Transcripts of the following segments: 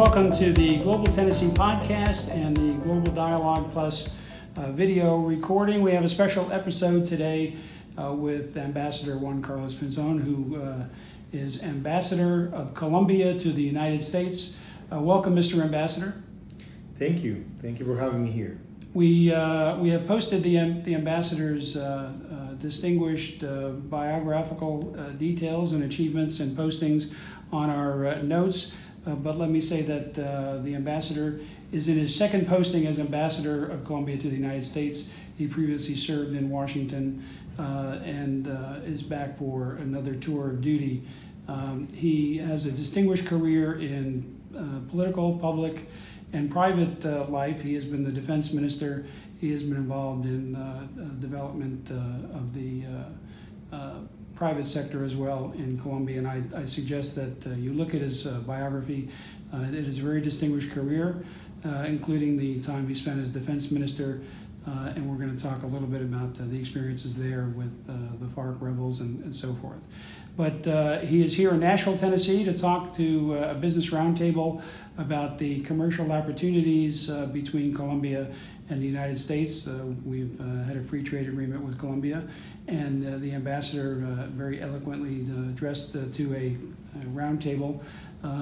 welcome to the Global Tennessee podcast and the Global Dialogue Plus uh, video recording. We have a special episode today uh, with Ambassador Juan Carlos Pinzon, who uh, is Ambassador of Colombia to the United States. Uh, welcome, Mr. Ambassador. Thank you. Thank you for having me here. We, uh, we have posted the, the ambassador's uh, distinguished uh, biographical uh, details and achievements and postings on our uh, but let me say that the ambassador is in his second posting as ambassador of Colombia to the United States. He previously served in Washington and is back for another tour of duty. Um, he has a distinguished career in political, public, and private uh, life, he has been the defense minister. He has been involved in uh, uh development uh, of the uh, private sector as well in Colombia. And I, I suggest that you look at his biography. it is a very distinguished career, including the time he spent as defense minister. Uh, and we're going to talk a little bit about uh, the experiences there with uh, the FARC rebels and, and so forth. But he is here in Nashville, Tennessee to talk to a business roundtable about the commercial opportunities uh, between Colombia and the United States. Uh, we've uh, had a free trade agreement with Colombia, and uh, the ambassador uh, very eloquently addressed to a, a roundtable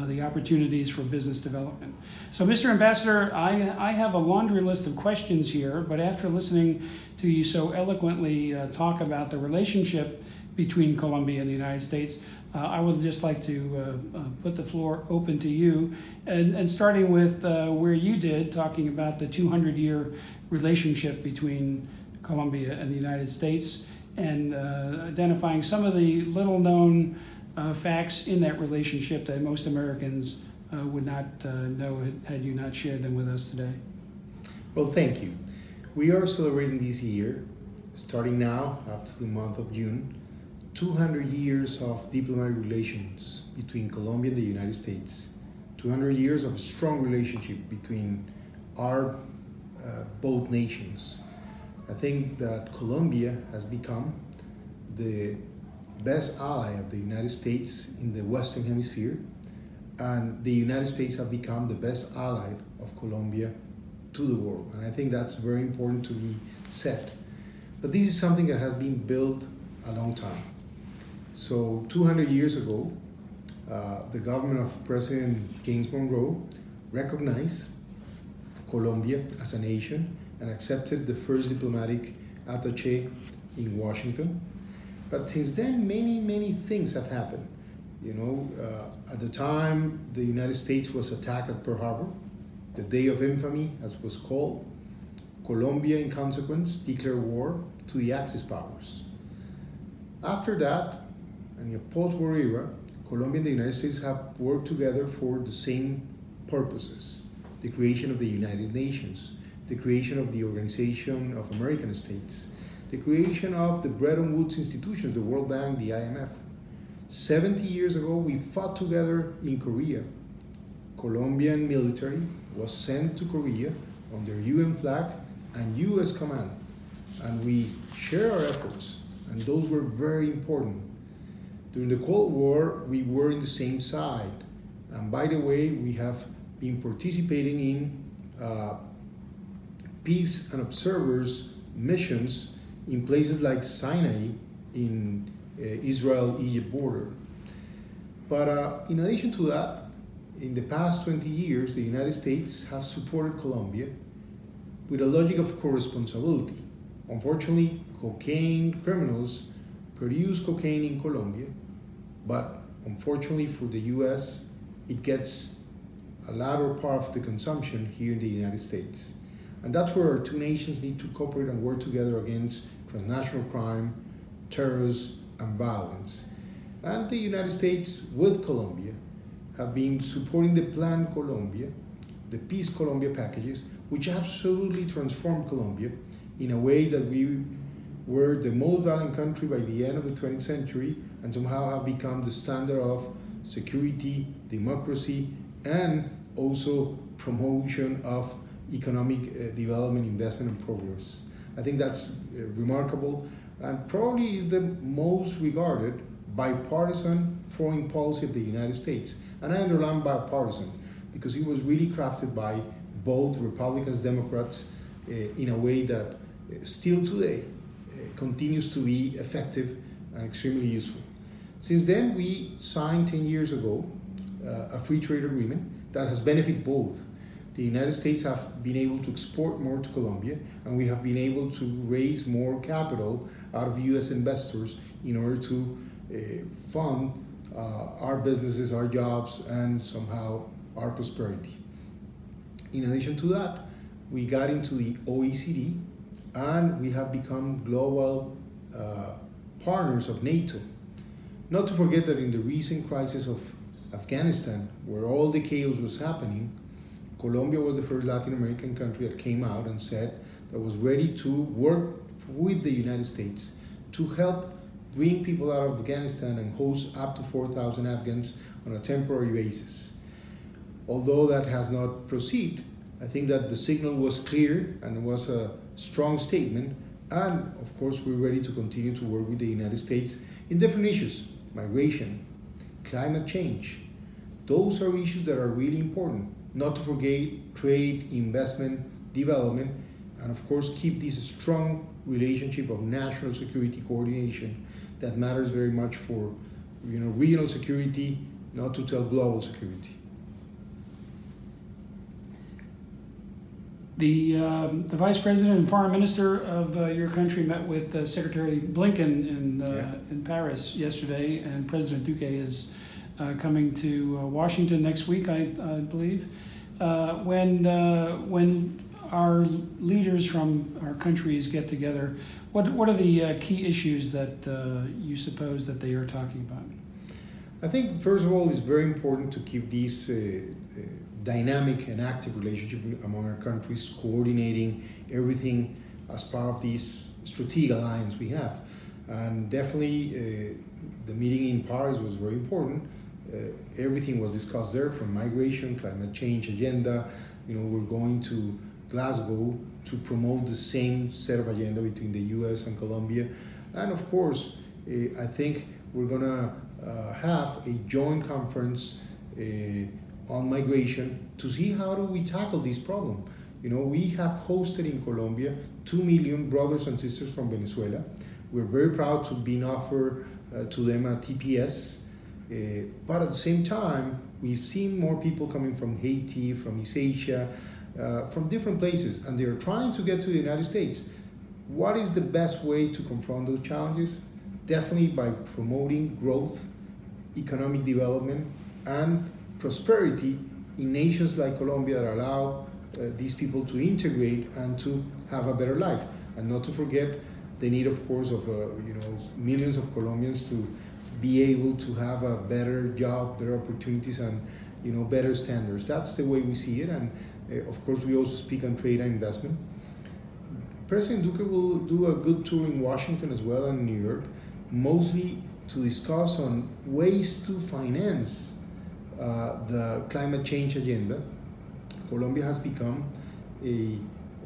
the opportunities for business development. So, Mr. Ambassador, I, I have a laundry list of questions here, but after listening to you so eloquently talk about the relationship between Colombia and the United States, uh, I would just like to uh, uh, put the floor open to you, and, and starting with uh, where you did, talking about the 200 year relationship between Colombia and the United States, and uh, identifying some of the little known uh, facts in that relationship that most Americans would not know had you not shared them with us today. Well, thank you. We are celebrating this year, starting now up to the month of June 200 years of diplomatic relations between Colombia and the United States, 200 years of a strong relationship between our uh, both nations. I think that Colombia has become the best ally of the United States in the Western Hemisphere, and the United States have become the best ally of Colombia to the world. And I think that's very important to be said. But this is something that has been built a long time. So 200 years ago, uh, the government of President James Monroe recognized Colombia as a nation and accepted the first diplomatic attaché in Washington. But since then, many, many things have happened. You know, uh, at the time, the United States was attacked at Pearl Harbor, the Day of Infamy, as was called. Colombia, in consequence, declared war to the Axis powers. After that, and in a post-war era, Colombia and the United States have worked together for the same purposes: the creation of the United Nations, the creation of the Organization of American States, the creation of the Bretton Woods institutions, the World Bank, the IMF. 70 years ago, we fought together in Korea. Colombian military was sent to Korea under UN flag and US command. And we share our efforts, and those were very important during the Cold War, we were in the same side. And by the way, we have been participating in uh, peace and observers missions in places like Sinai in uh, Israel Egypt border. But uh, in addition to that, in the past 20 years, the United States have supported Colombia with a logic of co-responsibility. Unfortunately, cocaine criminals produce cocaine in Colombia, but unfortunately for the US, it gets a larger part of the consumption here in the United States. And that's where our two nations need to cooperate and work together against transnational crime, terrorism, and violence. And the United States, with Colombia, have been supporting the Plan Colombia, the Peace Colombia packages, which absolutely transformed Colombia in a way that we were the most violent country by the end of the 20th century and somehow have become the standard of security, democracy, and also promotion of economic uh, development, investment, and progress. I think that's uh, remarkable and probably is the most regarded bipartisan foreign policy of the United States. And I underline bipartisan because it was really crafted by both Republicans, and Democrats, uh, in a way that uh, still today uh, continues to be effective and extremely useful. Since then, we signed 10 years ago uh, a free trade agreement that has benefited both. The United States have been able to export more to Colombia, and we have been able to raise more capital out of US investors in order to uh, fund uh, our businesses, our jobs, and somehow our prosperity. In addition to that, we got into the OECD and we have become global uh, partners of NATO. Not to forget that in the recent crisis of Afghanistan, where all the chaos was happening, Colombia was the first Latin American country that came out and said that was ready to work with the United States to help bring people out of Afghanistan and host up to 4,000 Afghans on a temporary basis. Although that has not proceeded, I think that the signal was clear and was a strong statement. And of course, we're ready to continue to work with the United States in different issues migration, climate change. Those are issues that are really important. Not to forget trade, investment, development, and of course, keep this strong relationship of national security coordination that matters very much for you know, regional security, not to tell global security. The, um, the Vice President and Foreign Minister of uh, your country met with uh, Secretary Blinken in, uh, Yeah. in Paris yesterday, and President Duque is uh, coming to uh, Washington next week, I, I believe. Uh, when, uh, when our leaders from our countries get together, what, what are the uh, key issues that uh, you suppose that they are talking about? I think, first of all, it's very important to keep these uh, dynamic and active relationship among our countries, coordinating everything as part of this strategic alliance we have. And definitely, uh, the meeting in Paris was very important. Uh, everything was discussed there, from migration, climate change agenda. You know, we're going to Glasgow to promote the same set of agenda between the U.S. and Colombia, and of course, uh, I think we're gonna uh, have a joint conference uh, on migration to see how do we tackle this problem. You know, we have hosted in Colombia two million brothers and sisters from Venezuela. We're very proud to be offered uh, to them a TPS, uh, but at the same time, we've seen more people coming from Haiti, from East Asia, uh, from different places, and they're trying to get to the United States. What is the best way to confront those challenges? Definitely by promoting growth, economic development, and prosperity in nations like Colombia that allow uh, these people to integrate and to have a better life. And not to forget the need, of course, of uh, you know millions of Colombians to be able to have a better job, better opportunities, and you know better standards. That's the way we see it, and uh, of course we also speak on trade and investment. President Duque will do a good tour in Washington as well and New York, mostly to discuss on ways to finance uh, the climate change agenda. Colombia has become a,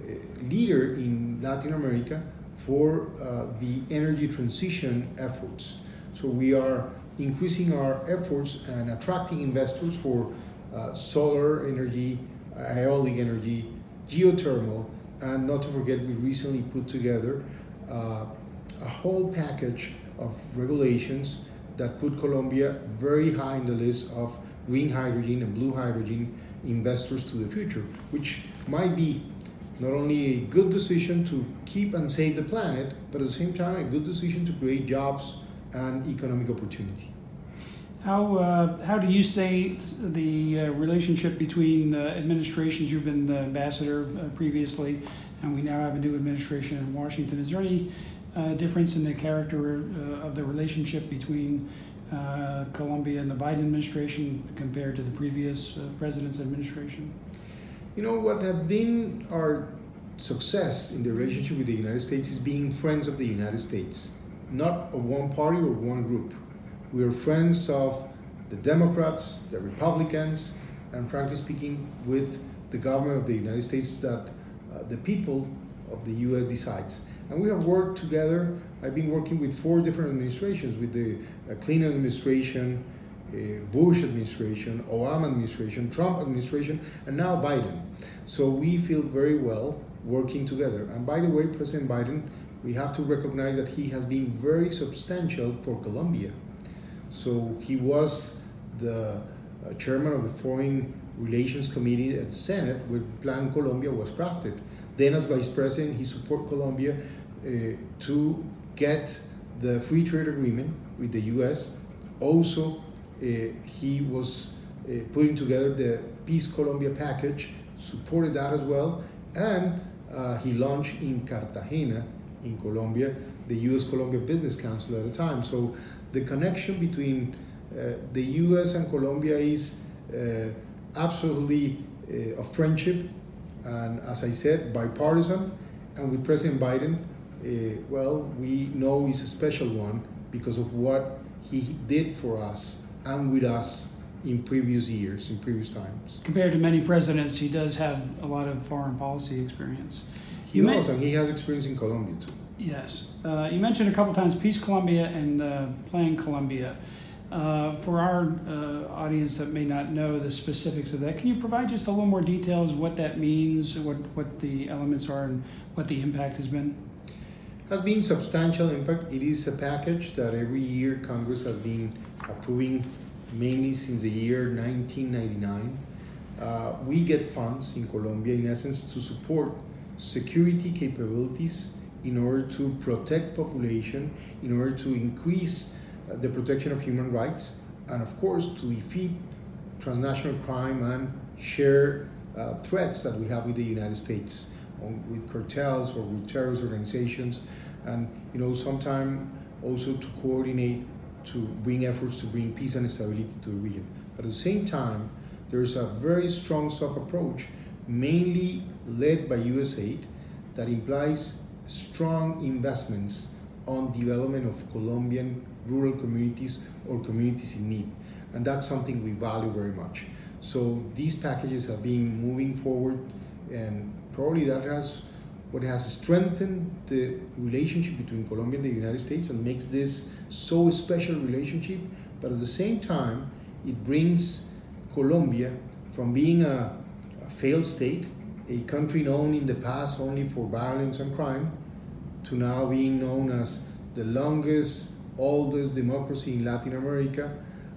a leader in Latin America for uh, the energy transition efforts. So we are increasing our efforts and attracting investors for uh, solar energy, aeolic energy, geothermal, and not to forget, we recently put together uh, a whole package of regulations that put Colombia very high in the list of green hydrogen and blue hydrogen investors to the future, which might be not only a good decision to keep and save the planet, but at the same time a good decision to create jobs and economic opportunity. How, uh, how do you say the uh, relationship between uh, administrations? You've been the ambassador uh, previously, and we now have a new administration in Washington. Is there any uh, difference in the character uh, of the relationship between uh, Colombia and the Biden administration compared to the previous uh, president's administration? You know, what have been our success in the relationship with the United States is being friends of the United States, not of one party or one group. We are friends of the Democrats, the Republicans, and frankly speaking, with the government of the United States that uh, the people of the US decides. And we have worked together. I've been working with four different administrations with the uh, Clinton administration, Bush administration, Obama administration, Trump administration, and now Biden. So we feel very well working together. And by the way, President Biden, we have to recognize that he has been very substantial for Colombia. So he was the uh, chairman of the Foreign Relations Committee at the Senate when Plan Colombia was crafted. Then, as vice president, he supported Colombia uh, to get the free trade agreement with the U.S. Also, uh, he was uh, putting together the Peace Colombia package, supported that as well, and uh, he launched in Cartagena, in Colombia, the U.S. Colombia Business Council at the time. So the connection between uh, the U.S. and Colombia is uh, absolutely of friendship, and as I said, bipartisan. And with President Biden, uh, well, we know he's a special one because of what he did for us and with us in previous years, in previous times. Compared to many presidents, he does have a lot of foreign policy experience. He You knows, may- and he has experience in Colombia too. Yes. Uh, you mentioned a couple times Peace Colombia and uh, Plan Colombia. Uh, for our uh, audience that may not know the specifics of that, can you provide just a little more details what that means, what, what the elements are, and what the impact has been? Has been substantial impact. It is a package that every year Congress has been approving, mainly since the year 1999. Uh, we get funds in Colombia, in essence, to support security capabilities in order to protect population, in order to increase the protection of human rights, and of course to defeat transnational crime and share uh, threats that we have with the United States on, with cartels or with terrorist organizations, and you know sometimes also to coordinate to bring efforts to bring peace and stability to the region. But at the same time, there's a very strong soft approach, mainly led by USAID, that implies strong investments on development of Colombian rural communities or communities in need. And that's something we value very much. So these packages have been moving forward, and probably that has what has strengthened the relationship between Colombia and the United States and makes this so special relationship. But at the same time, it brings Colombia from being a, a failed state, a country known in the past only for violence and crime, to now being known as the longest, oldest democracy in Latin America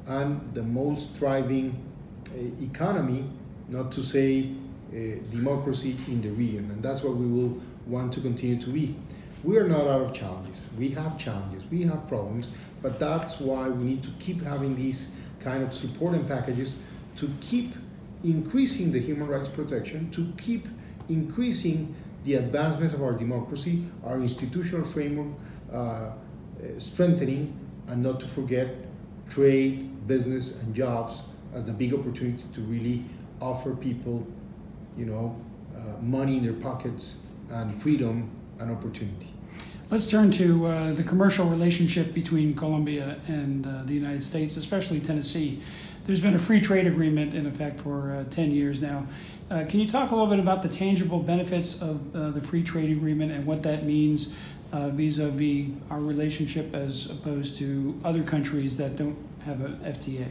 and the most thriving uh, economy, not to say uh, democracy in the region. And that's what we will want to continue to be. We are not out of challenges. We have challenges, we have problems, but that's why we need to keep having these kind of support and packages to keep increasing the human rights protection, to keep increasing the advancement of our democracy, our institutional framework uh, uh, strengthening, and not to forget trade, business, and jobs as a big opportunity to really offer people, you know, uh, money in their pockets and freedom and opportunity. Let's turn to uh, the commercial relationship between Colombia and uh, the United States, especially Tennessee. There's been a free trade agreement in effect for uh, 10 years now. Uh, can you talk a little bit about the tangible benefits of uh, the free trade agreement and what that means vis a vis our relationship as opposed to other countries that don't have an FTA?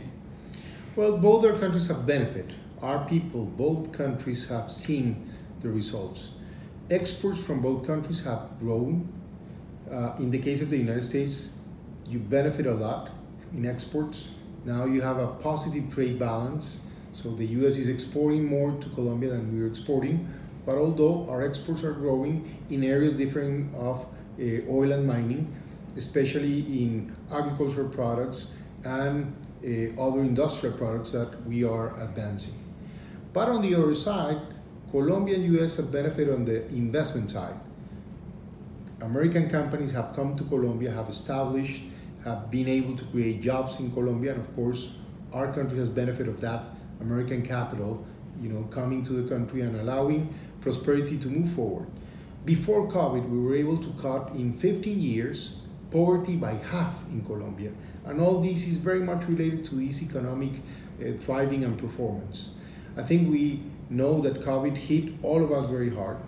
Well, both our countries have benefit. Our people, both countries have seen the results. Exports from both countries have grown. Uh, in the case of the United States, you benefit a lot in exports. Now you have a positive trade balance. So the US is exporting more to Colombia than we are exporting. But although our exports are growing in areas different of uh, oil and mining, especially in agricultural products and uh, other industrial products that we are advancing. But on the other side, Colombia and US have benefited on the investment side. American companies have come to Colombia, have established, have been able to create jobs in Colombia, and of course, our country has benefited of that American capital, you know, coming to the country and allowing prosperity to move forward. Before COVID, we were able to cut in 15 years poverty by half in Colombia, and all this is very much related to this economic uh, thriving and performance. I think we know that COVID hit all of us very hard.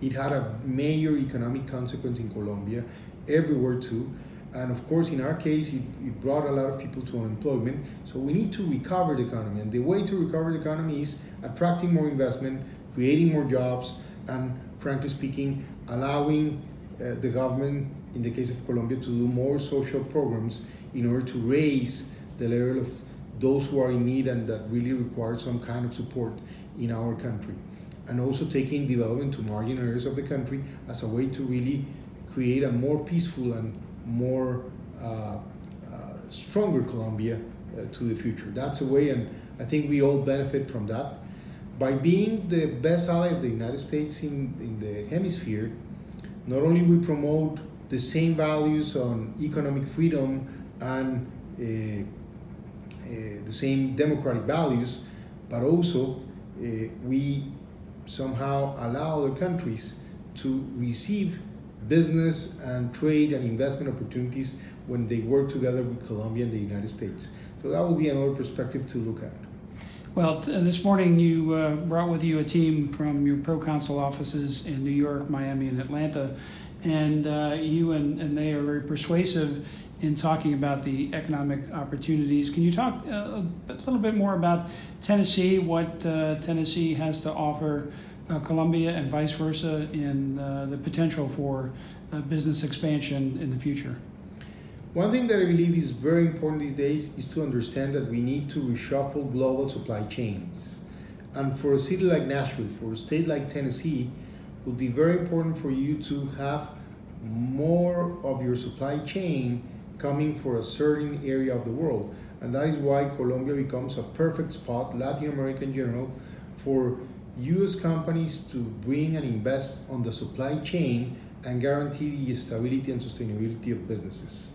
It had a major economic consequence in Colombia, everywhere too, And of course, in our case, it, it, brought a lot of people to unemployment. So we need to recover the economy. And the way to recover the economy is attracting more investment, creating more jobs, and frankly speaking, allowing uh, the government, in the case of Colombia, to do more social programs in order to raise the level of those who are in need and that really require some kind of support in our country. And also taking development to marginal areas of the country as a way to really create a more peaceful and more uh, uh, stronger Colombia uh, to the future. That's a way, and I think we all benefit from that. By being the best ally of the United States in, in the hemisphere, not only we promote the same values on economic freedom and uh, uh, the same democratic values, but also uh, we somehow allow other countries to receive business and trade and investment opportunities when they work together with Colombia and the United States. So that will be another perspective to look at. Well, t- this morning you uh, brought with you a team from your proconsul offices in New York, Miami, and Atlanta, and uh, you and, and they are very persuasive in talking about the economic opportunities. Can you talk uh, a little bit more about Tennessee, what uh, Tennessee has to offer uh, Colombia and vice versa in uh, the potential for uh, business expansion in the future? One thing that I believe is very important these days is to understand that we need to reshuffle global supply chains. And for a city like Nashville, for a state like Tennessee, it would be very important for you to have more of your supply chain coming for a certain area of the world. And that is why Colombia becomes a perfect spot, Latin America in general, for US companies to bring and invest on the supply chain and guarantee the stability and sustainability of businesses.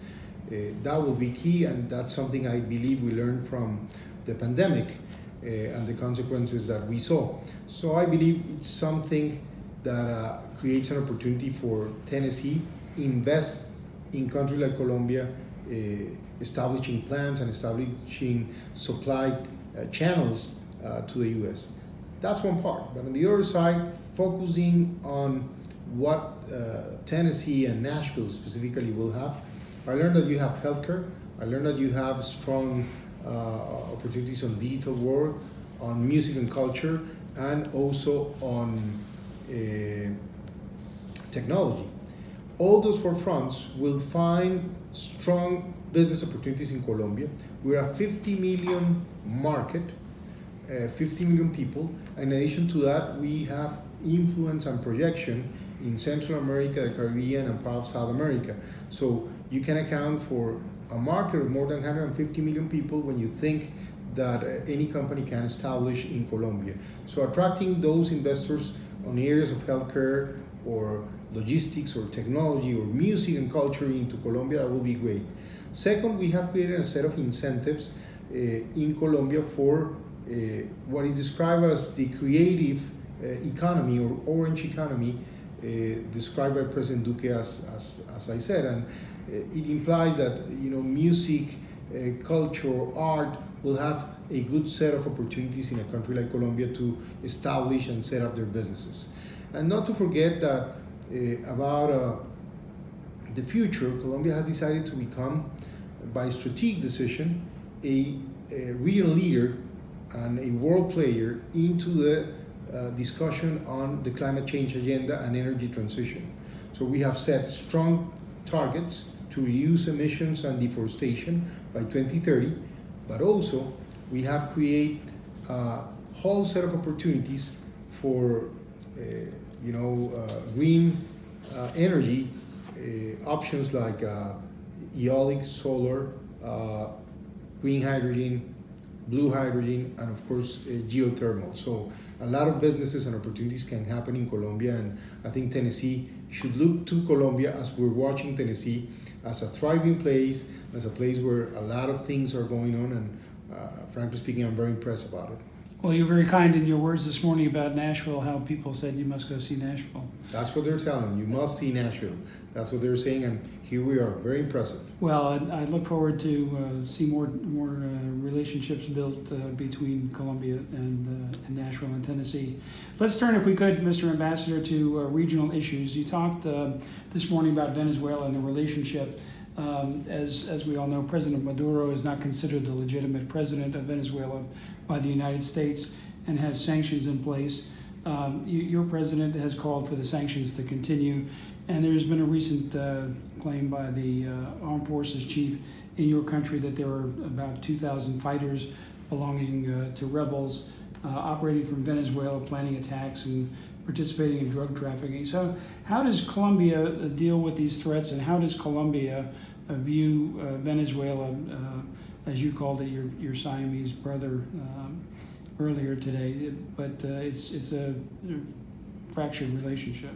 Uh, that will be key, and that's something I believe we learned from the pandemic uh, and the consequences that we saw. So I believe it's something that uh, creates an opportunity for Tennessee invest in countries like Colombia, uh, establishing plants and establishing supply uh, channels uh, to the U.S. That's one part. But on the other side, focusing on what uh, Tennessee and Nashville specifically will have. I learned that you have healthcare. I learned that you have strong uh, opportunities on digital world, on music and culture, and also on uh, technology. All those four fronts will find strong business opportunities in Colombia. We're a 50 million market uh, 50 million people. In addition to that, we have influence and projection in Central America, the Caribbean, and part of South America. So you can account for a market of more than 150 million people when you think that uh, any company can establish in Colombia. So attracting those investors on areas of healthcare or logistics or technology or music and culture into Colombia, that will be great. Second, we have created a set of incentives uh, in Colombia for what is described as the creative uh, economy or orange economy, uh, described by President Duque as, as, as I said, and it implies that you know music, culture, art will have a good set of opportunities in a country like Colombia to establish and set up their businesses. And not to forget that uh, about uh, the future, Colombia has decided to become, by strategic decision, a, a real leader and a world player into the uh, discussion on the climate change agenda and energy transition. So we have set strong targets to reduce emissions and deforestation by 2030, but also we have created a whole set of opportunities for uh, you know uh, green uh, energy uh, options like uh, eolic, solar, green hydrogen, blue hydrogen, and of course uh, geothermal. So a lot of businesses and opportunities can happen in Colombia, and I think Tennessee should look to Colombia as we're watching Tennessee as a thriving place, as a place where a lot of things are going on, and uh, frankly speaking, I'm very impressed about it. Well, you're very kind in your words this morning about Nashville, how people said you must go see Nashville. That's what they're telling you. must see Nashville. That's what they're saying, and here we are. Very impressive. Well, I, I look forward to uh, see more more uh, relationships built uh, between Colombia and, uh, and, Nashville and Tennessee. Let's turn, if we could, Mr. Ambassador, to uh, regional issues. You talked uh, this morning about Venezuela and the relationship Um, as, as we all know, President Maduro is not considered the legitimate president of Venezuela by the United States and has sanctions in place. Um, you, your president has called for the sanctions to continue, and there's been a recent uh, claim by the uh, armed forces chief in your country that there are about 2,000 fighters belonging uh, to rebels uh, operating from Venezuela, planning attacks and participating in drug trafficking. So, how does Colombia uh, deal with these threats, and how does Colombia uh, view Venezuela, as you called it, your, your Siamese brother? Um, earlier today, but uh, it's it's a fractured relationship.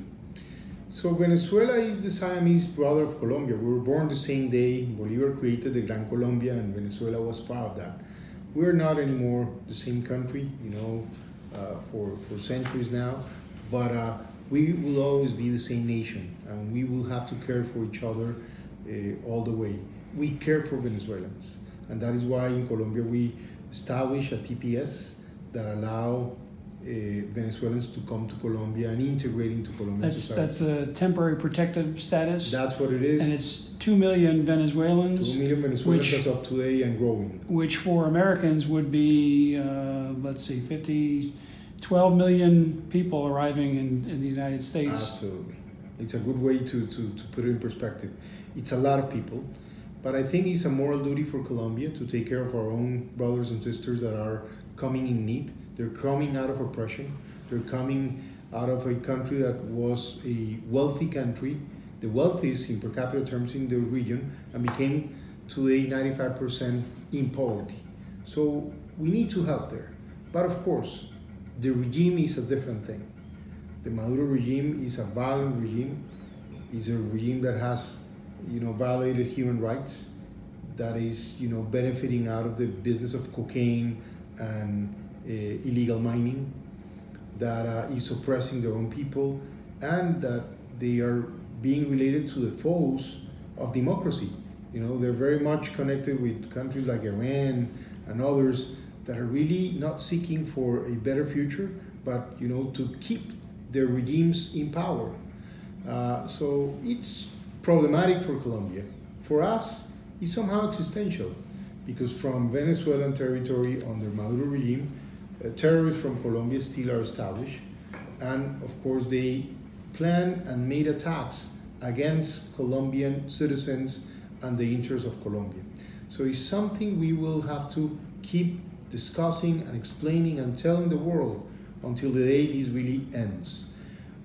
So Venezuela is the Siamese brother of Colombia. We were born the same day. Bolivar created the Gran Colombia, and Venezuela was part of that. We're not anymore the same country, you know, uh, for for centuries now, but uh, we will always be the same nation, and we will have to care for each other uh, all the way. We care for Venezuelans, and that is why in Colombia we established a TPS that allow uh, Venezuelans to come to Colombia and integrate into Colombian that's, society. That's a temporary protective status. That's what it is. And it's two million Venezuelans. Two million Venezuelans which, as of today and growing. Which for Americans would be, uh, let's see, 50, 12 million people arriving in, in the United States. Absolutely. It's a good way to, to, to put it in perspective. It's a lot of people. But I think it's a moral duty for Colombia to take care of our own brothers and sisters that are coming in need. They're coming out of oppression. They're coming out of a country that was a wealthy country, the wealthiest in per capita terms in the region, and became today 95% in poverty. So we need to help there. But of course, the regime is a different thing. The Maduro regime is a violent regime. It's a regime that has, you know, violated human rights, that is, you know, benefiting out of the business of cocaine, and uh, illegal mining that uh, is oppressing their own people and that they are being related to the foes of democracy. You know, they're very much connected with countries like Iran and others that are really not seeking for a better future, but you know, to keep their regimes in power. Uh, so it's problematic for Colombia. For us, it's somehow existential because from Venezuelan territory under Maduro regime, uh, terrorists from Colombia still are established, and of course they plan and made attacks against Colombian citizens and the interests of Colombia. So it's something we will have to keep discussing and explaining and telling the world until the day this really ends.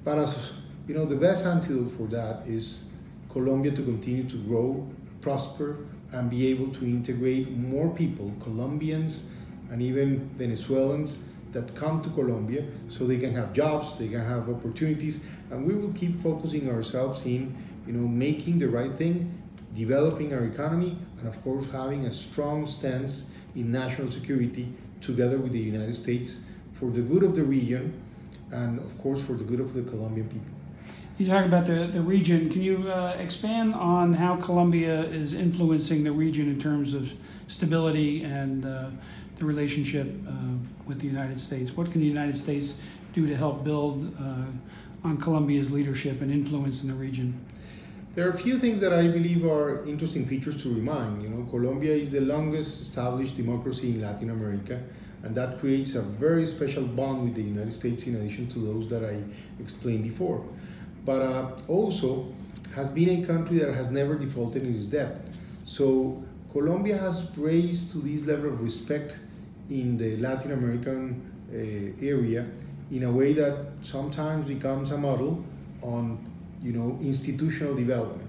But as you know, the best antidote for that is Colombia to continue to grow, prosper, and be able to integrate more people, Colombians and even Venezuelans, that come to Colombia so they can have jobs, they can have opportunities, and we will keep focusing ourselves in, you know, making the right thing, developing our economy, and of course having a strong stance in national security together with the United States for the good of the region and of course for the good of the Colombian people. You talk about the, the region. Can you uh, expand on how Colombia is influencing the region in terms of stability and uh, the relationship uh, with the United States? What can the United States do to help build uh, on Colombia's leadership and influence in the region? There are a few things that I believe are interesting features to remind. You know, Colombia is the longest established democracy in Latin America, and that creates a very special bond with the United States in addition to those that I explained before but uh, also has been a country that has never defaulted in its debt. So Colombia has raised to this level of respect in the Latin American uh, area in a way that sometimes becomes a model on you know institutional development.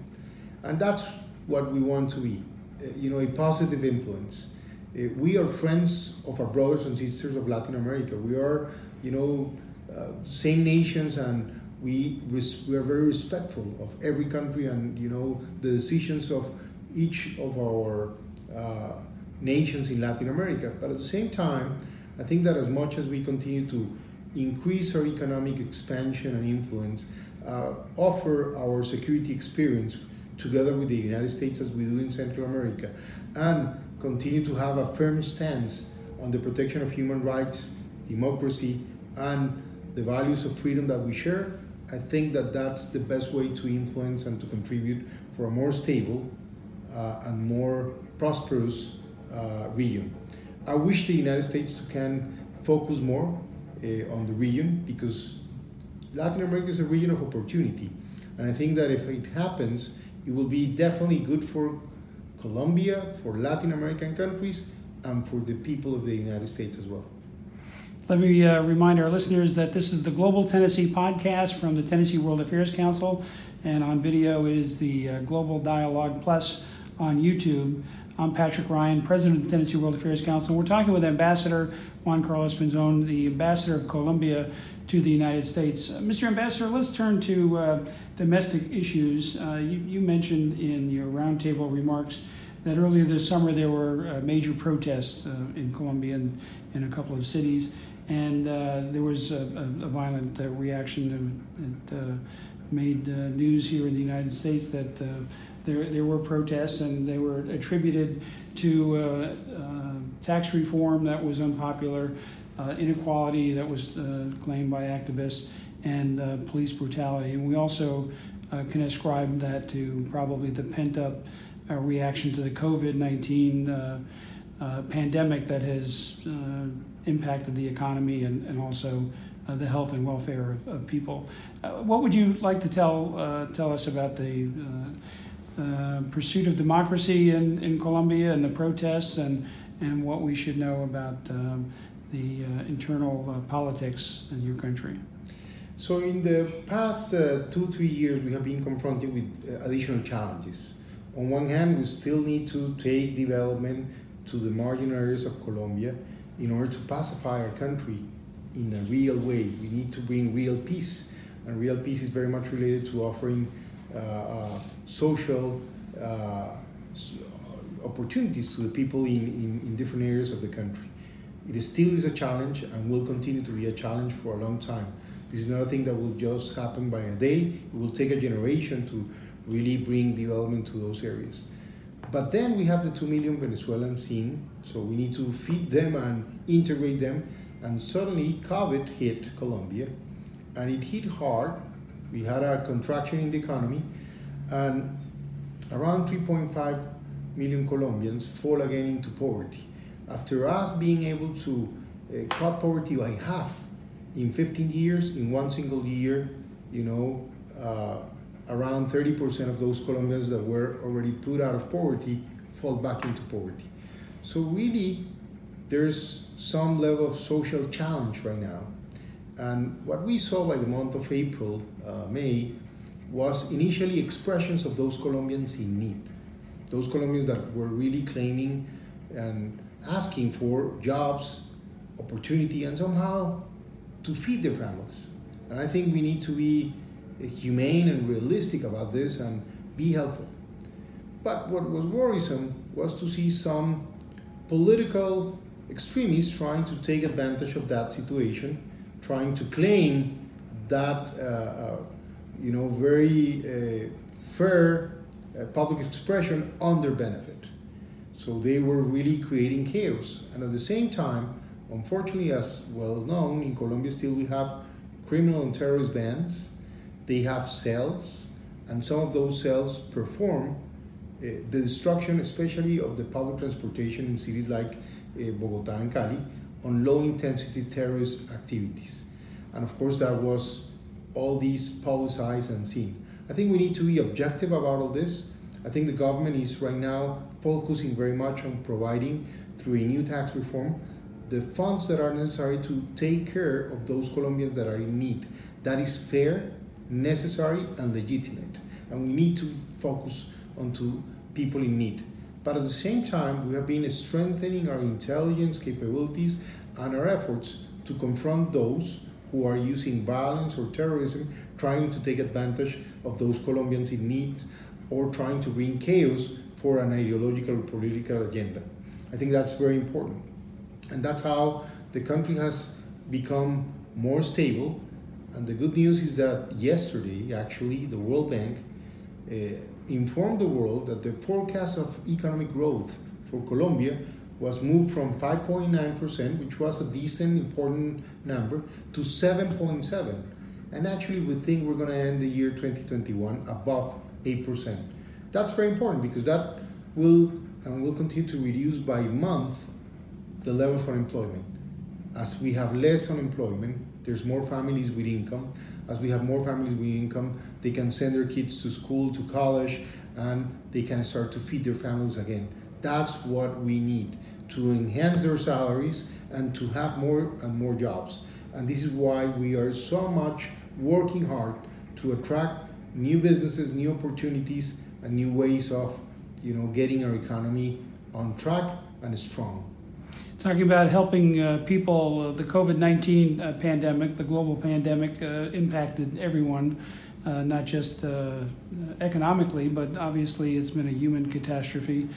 And that's what we want to be uh, you know a positive influence. Uh, we are friends of our brothers and sisters of latin america. We are you know uh, same nations and we, we are very respectful of every country and you know the decisions of each of our uh, nations in Latin America. But at the same time, I think that as much as we continue to increase our economic expansion and influence, uh, offer our security experience together with the United States as we do in Central America, and continue to have a firm stance on the protection of human rights, democracy, and the values of freedom that we share, I think that that's the best way to influence and to contribute for a more stable, uh, and more prosperous uh, region. I wish the United States can focus more uh, on the region because Latin America is a region of opportunity. And I think that if it happens, it will be definitely good for Colombia, for Latin American countries, and for the people of the United States as well. Let me uh, remind our listeners that this is the Global Tennessee podcast from the Tennessee World Affairs Council, and on video is the uh, Global Dialogue Plus on YouTube. I'm Patrick Ryan, President of the Tennessee World Affairs Council. We're talking with Ambassador Juan Carlos Pinzon, the Ambassador of Colombia to the United States. Uh, Mr. Ambassador, let's turn to uh, domestic issues. Uh, you, you, mentioned in your roundtable remarks that earlier this summer there were uh, major protests uh, in Colombia and in a couple of cities, and uh, there was a, a, a violent reaction that, that made news here in the United States that there, there were protests, and they were attributed to uh, uh, tax reform that was unpopular, uh, inequality that was uh, claimed by activists, and uh, police brutality. And we also uh, can ascribe that to probably the pent up reaction to the COVID 19 pandemic that has impacted the economy and, and also uh, the health and welfare of, of people. Uh, what would you like to tell uh, tell us about the uh, pursuit of democracy in, in Colombia and the protests and, and what we should know about um, the uh, internal uh, politics in your country. So, in the past uh, two, three years, we have been confronted with uh, additional challenges. On one hand, we still need to take development to the marginal areas of Colombia in order to pacify our country in a real way. We need to bring real peace, and real peace is very much related to offering uh, uh, social uh, opportunities to the people in, in, in different areas of the country. It is still is a challenge and will continue to be a challenge for a long time. This is not a thing that will just happen by a day. It will take a generation to really bring development to those areas. But then we have the 2 million Venezuelans seen, so we need to feed them and integrate them. And suddenly COVID hit Colombia, and it hit hard we had a contraction in the economy, and around 3.5 million Colombians fall again into poverty. After us being able to uh, cut poverty by half in 15 years, in one single year, you know, uh, around 30% of those Colombians that were already put out of poverty fall back into poverty. So really, there's some level of social challenge right now and what we saw by the month of April, uh, May, was initially expressions of those Colombians in need. Those Colombians that were really claiming and asking for jobs, opportunity, and somehow to feed their families. And I think we need to be humane and realistic about this and be helpful. But what was worrisome was to see some political extremists trying to take advantage of that situation trying to claim that uh, uh, you know very uh, fair public expression on their benefit. So they were really creating chaos, and at the same time, unfortunately, as well known in Colombia, still we have criminal and terrorist bands. They have cells, and some of those cells perform uh, the destruction, especially of the public transportation in cities like uh, Bogota and Cali, on low intensity terrorist activities. And of course, that was all these publicized and seen. I think we need to be objective about all this. I think the government is right now focusing very much on providing, through a new tax reform, the funds that are necessary to take care of those Colombians that are in need. That is fair, necessary, and legitimate. And we need to focus on to people in need. But at the same time, we have been strengthening our intelligence capabilities and our efforts to confront those who are using violence or terrorism, trying to take advantage of those Colombians in need or trying to bring chaos for an ideological or political agenda. I think that's very important. And that's how the country has become more stable. And the good news is that yesterday, actually, the World Bank uh, informed the world that the forecast of economic growth for Colombia was moved from 5.9%, which was a decent, important number, to 7.7. And actually, we think we're going to end the year 2021 above 8%. That's very important because that will and will continue to reduce by month the level of unemployment. As we have less unemployment, there's more families with income. As we have more families with income, they can send their kids to school, to college, and they can start to feed their families again. That's what we need to enhance their salaries and to have more and more jobs. And this is why we are so much working hard to attract new businesses, new opportunities, and new ways of, you know, getting our economy on track and strong. Talking about helping uh, people, uh, the COVID 19 uh, pandemic, the global pandemic uh, impacted everyone, uh, not just uh, economically, but obviously it's been a human catastrophe.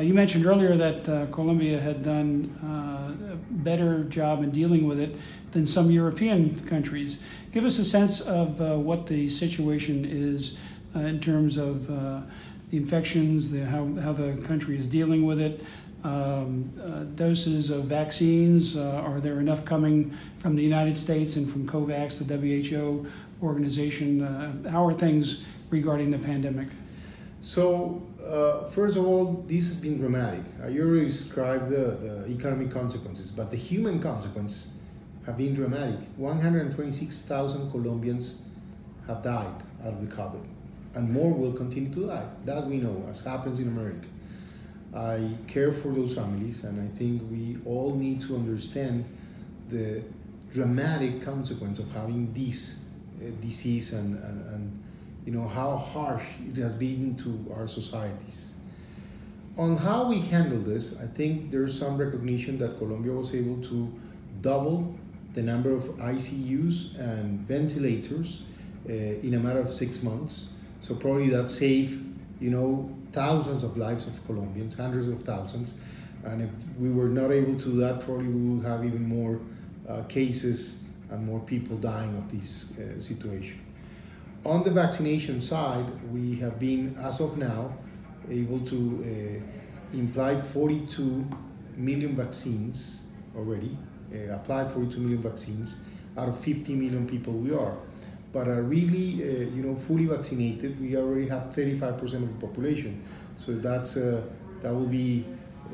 you mentioned earlier that Colombia had done a better job in dealing with it than some European countries. Give us a sense of what the situation is in terms of the infections, the, how, how the country is dealing with it um, uh, doses of vaccines? Uh, are there enough coming from the United States and from COVAX, the WHO organization? Uh, how are things regarding the pandemic? So, uh, first of all, this has been dramatic. I already described the, the economic consequences, but the human consequences have been dramatic. 126,000 Colombians have died out of the COVID, and more will continue to die. That we know, as happens in America. I care for those families, and I think we all need to understand the dramatic consequence of having this uh, disease and, and, and, you know how harsh it has been to our societies. On how we handle this, I think there's some recognition that Colombia was able to double the number of ICUs and ventilators uh, in a matter of six months. So probably that saved, you know, thousands of lives of Colombians, hundreds of thousands. And if we were not able to do that, probably we would have even more uh, cases and more people dying of this uh, situation. On the vaccination side, we have been, as of now, able to uh, imply 42 million vaccines already, uh, applied 42 million vaccines out of 50 million people we are but are really, uh, you know, fully vaccinated, we already have 35% of the population. So that's uh, that will be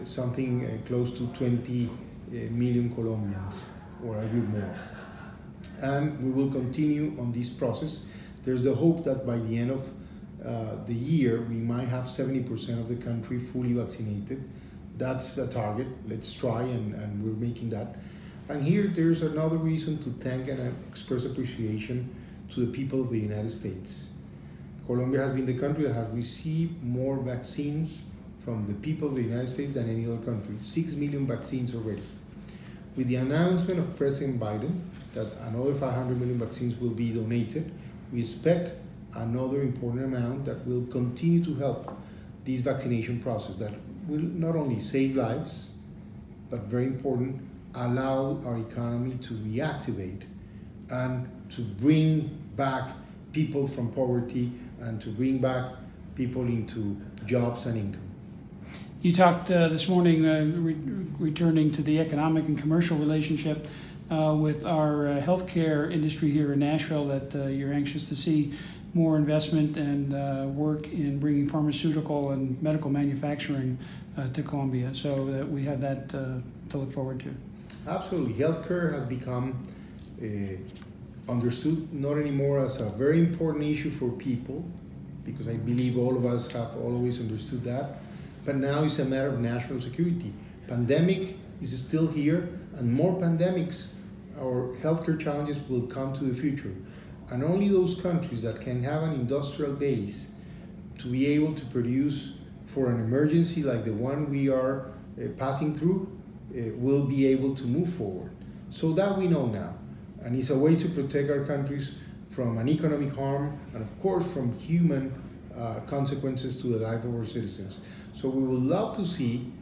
something uh, close to 20 uh, million Colombians, or a bit more. And we will continue on this process. There's the hope that by the end of uh, the year, we might have 70% of the country fully vaccinated. That's the target. Let's try, and, and we're making that. And here, there's another reason to thank and express appreciation to the people of the United States. Colombia has been the country that has received more vaccines from the people of the United States than any other country. Six million vaccines already. With the announcement of President Biden that another 500 million vaccines will be donated, we expect another important amount that will continue to help this vaccination process that will not only save lives, but very important, allow our economy to reactivate and to bring back people from poverty and to bring back people into jobs and income. You talked uh, this morning, uh, re- returning to the economic and commercial relationship uh, with our uh, healthcare industry here in Nashville, that uh, you're anxious to see more investment and uh, work in bringing pharmaceutical and medical manufacturing to Colombia, So that we have that to look forward to. Absolutely. Healthcare has become understood not anymore as a very important issue for people, because I believe all of us have always understood that, but now it's a matter of national security. Pandemic is still here, and more pandemics or healthcare challenges will come to the future. And only those countries that can have an industrial base to be able to produce for an emergency like the one we are uh, passing through uh, will be able to move forward. So that we know now and it's a way to protect our countries from an economic harm and of course from human uh, consequences to the life of our citizens. So we would love to see,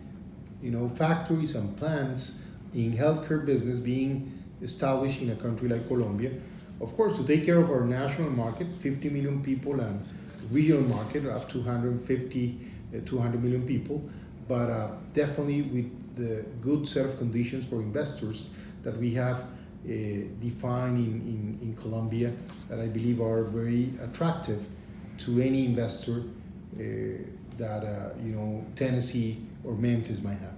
you know, factories and plants in healthcare business being established in a country like Colombia. Of course, to take care of our national market, 50 million people, and regional market of 250, uh, 200 million people, but uh, definitely with the good set of conditions for investors that we have uh, defined in, in, in Colombia that I believe are very attractive to any investor uh, that uh, you know Tennessee or Memphis might have.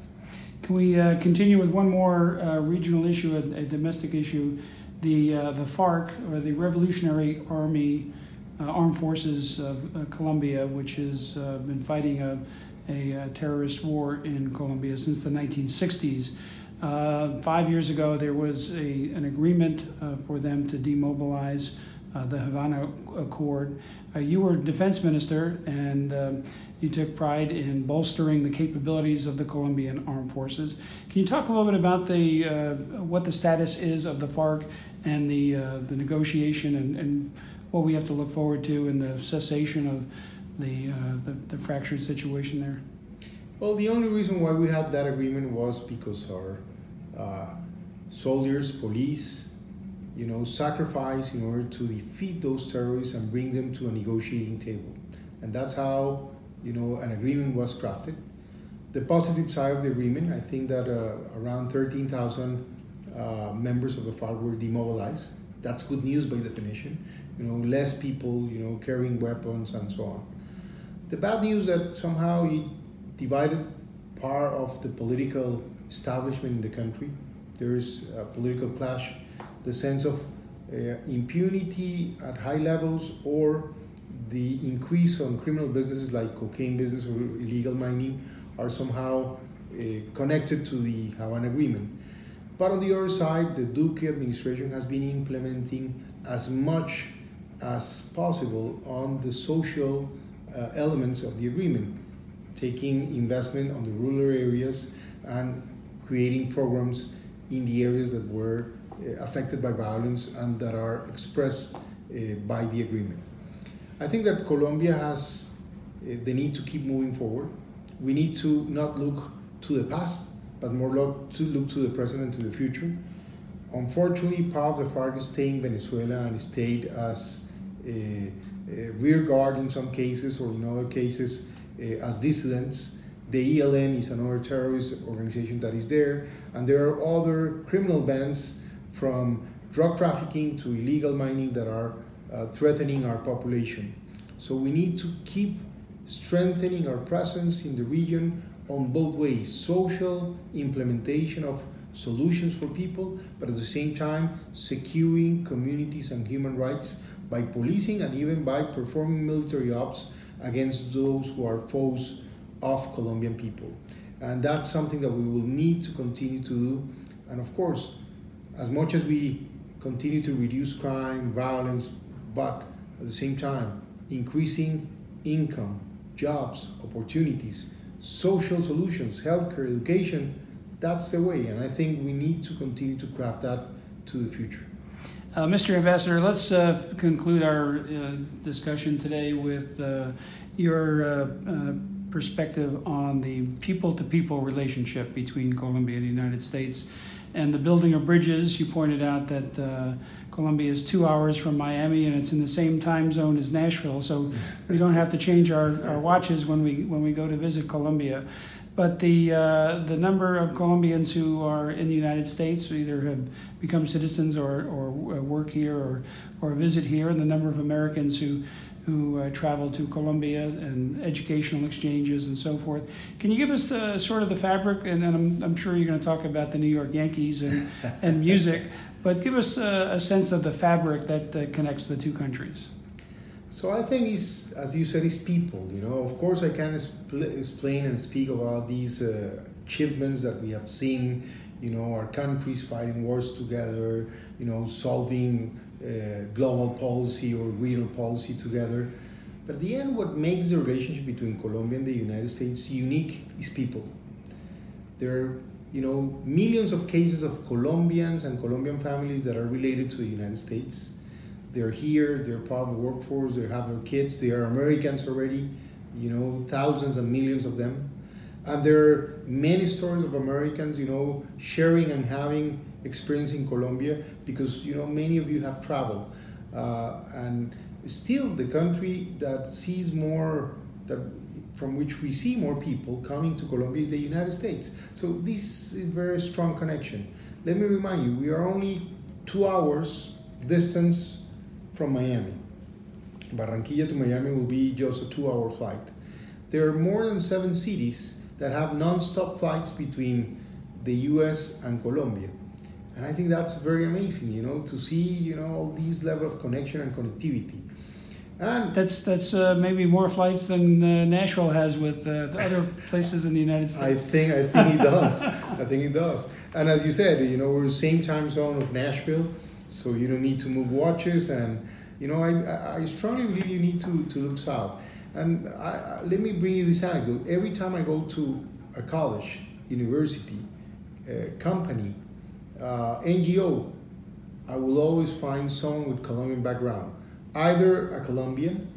Can we uh, continue with one more uh, regional issue, a, a, domestic issue? The uh, the FARC or the Revolutionary Army Armed Forces of Colombia, which has been fighting a, a, terrorist war in Colombia since the 1960s. Five years ago, there was a, an agreement for them to demobilize uh, the Havana Accord. Uh, you were defense minister and um, you took pride in bolstering the capabilities of the Colombian armed forces. Can you talk a little bit about the uh, what the status is of the FARC and the uh, the negotiation and, and, what we have to look forward to in the cessation of the, uh, the, the fractured situation there? Well, the only reason why we had that agreement was because our uh, soldiers, police, you know, sacrifice in order to defeat those terrorists and bring them to a negotiating table. And that's how, you know, an agreement was crafted. The positive side of the agreement, I think that uh, around 13,000 uh, members of the FARC were demobilized. That's good news by definition. You know, less people, you know, carrying weapons and so on. The bad news that somehow it divided part of the political establishment in the country. There's a political clash the sense of uh, impunity at high levels or the increase on criminal businesses like cocaine business or illegal mining are somehow uh, connected to the Havana Agreement. But on the other side, the Duque administration has been implementing as much as possible on the social uh, elements of the agreement, taking investment on the rural areas and creating programs in the areas that were uh, affected by violence and that are expressed uh, by the agreement. I think that Colombia has uh, the need to keep moving forward. We need to not look to the past, but more look to look to the present and to the future. Unfortunately, part of the FARC stayed in Venezuela and stayed as a, a rear guard in some cases, or in other cases uh, as dissidents. The ELN is another terrorist organization that is there, and there are other criminal bands from drug trafficking to illegal mining that are uh, threatening our population. So we need to keep strengthening our presence in the region on both ways social implementation of solutions for people, but at the same time securing communities and human rights by policing and even by performing military ops against those who are foes of Colombian people. And that's something that we will need to continue to do. And of course, as much as we continue to reduce crime, violence, but at the same time, increasing income, jobs, opportunities, social solutions, healthcare, education, that's the way. And I think we need to continue to craft that to the future. Uh, Mr. Ambassador, let's uh, conclude our uh, discussion today with uh, your uh, uh, perspective on the people to people relationship between Colombia and the United States and the building of bridges. You pointed out that uh, Colombia is two hours from Miami, and it's in the same time zone as Nashville, so we don't have to change our, our watches when we when we go to visit Colombia. But the uh, the number of Colombians who are in the United States, who either have become citizens or, or work here or, or visit here, and the number of Americans who who uh, travel to Colombia and educational exchanges and so forth. Can you give us uh, sort of the fabric? And then I'm, I'm sure you're going to talk about the New York Yankees and, and music, but give us a, a sense of the fabric that uh, connects the two countries. So I think it's, as you said, it's people. You know, of course, I can explain and speak about these uh, achievements that we have seen. You know, our countries fighting wars together. You know, solving uh, global policy or regional policy together. But at the end, what makes the relationship between Colombia and the United States unique is people. There are, you know, millions of cases of Colombians and Colombian families that are related to the United States. They're here, they're part of the workforce, they have their kids, they are Americans already, you know, thousands and millions of them. And there are many stories of Americans, you know, sharing and having experience in Colombia because you know many of you have traveled, uh, and still the country that sees more that from which we see more people coming to Colombia is the United States. So this is very strong connection. Let me remind you, we are only two hours distance from Miami. Barranquilla to Miami will be just a two-hour flight. there are more than seven cities that have non-stop flights between the U.S. and Colombia, and I think that's very amazing. You know, to see you know all these level of connection and connectivity. And That's that's uh, maybe more flights than uh, Nashville has with uh, the other places in the United States. I think I think it does. I think it does. And as you said, you know, we're the same time zone of Nashville, so you don't need to move watches. And you know, I I- I strongly believe you need to, to look south. And I, I, let me bring you this anecdote. Every time I go to a college, university, uh, company, uh, NGO, I will always find someone with Colombian background, either a Colombian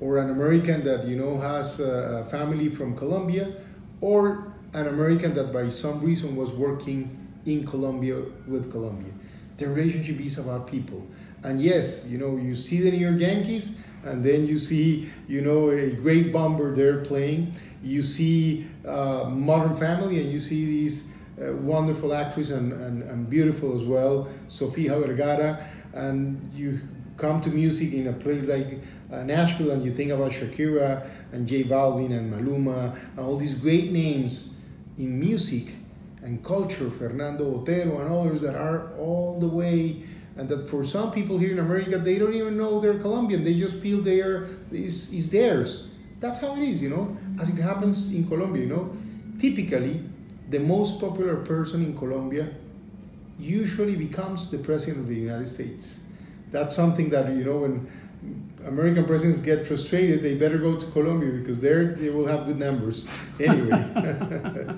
or an American that you know has a family from Colombia, or an American that by some reason was working in Colombia with Colombia. The relationship is about people. And yes, you know, you see the New York Yankees, and then you see, you know, a great bomber there playing. You see uh, Modern Family, and you see these wonderful actress and, and, and beautiful as well, Sofia Vergara, and you come to music in a place like uh, Nashville and you think about Shakira and J Balvin and Maluma and all these great names in music and culture, Fernando Otero and others that are all the way and that for some people here in America they don't even know they're Colombian. They just feel they are is is theirs. That's how it is, you know, as it happens in Colombia, you know. Typically, the most popular person in Colombia usually becomes the president of the United States. That's something that you know when American presidents get frustrated, they better go to Colombia because there they will have good numbers. Anyway,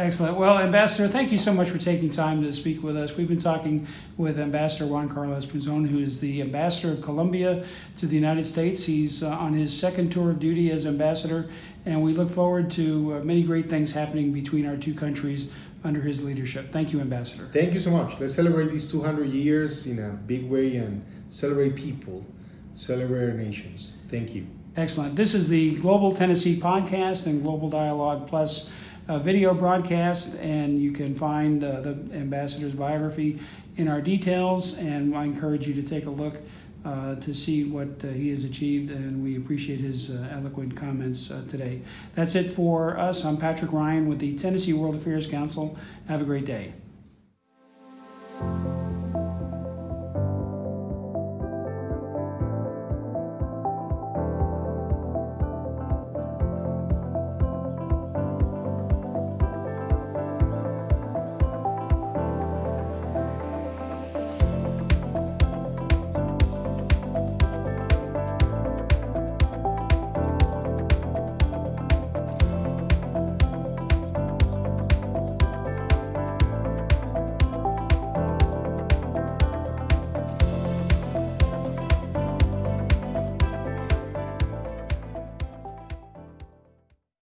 Excellent. Well, Ambassador, thank you so much for taking time to speak with us. We've been talking with Ambassador Juan Carlos Pinzón, who is the Ambassador of Colombia to the United States. He's uh, on his second tour of duty as Ambassador, and we look forward to uh, many great things happening between our two countries under his leadership. Thank you, Ambassador. thank you so much. Let's celebrate these 200 years in a big way and celebrate people, celebrate our nations. Thank you. Excellent. This is the Global Tennessee Podcast and Global Dialogue Plus uh, video broadcast, and you can find uh, the ambassador's biography in our details. And I encourage you to take a look uh, to see what uh, he has achieved, and we appreciate his uh, eloquent comments uh, today. That's it for us. I'm Patrick Ryan with the Tennessee World Affairs Council. Have a great day.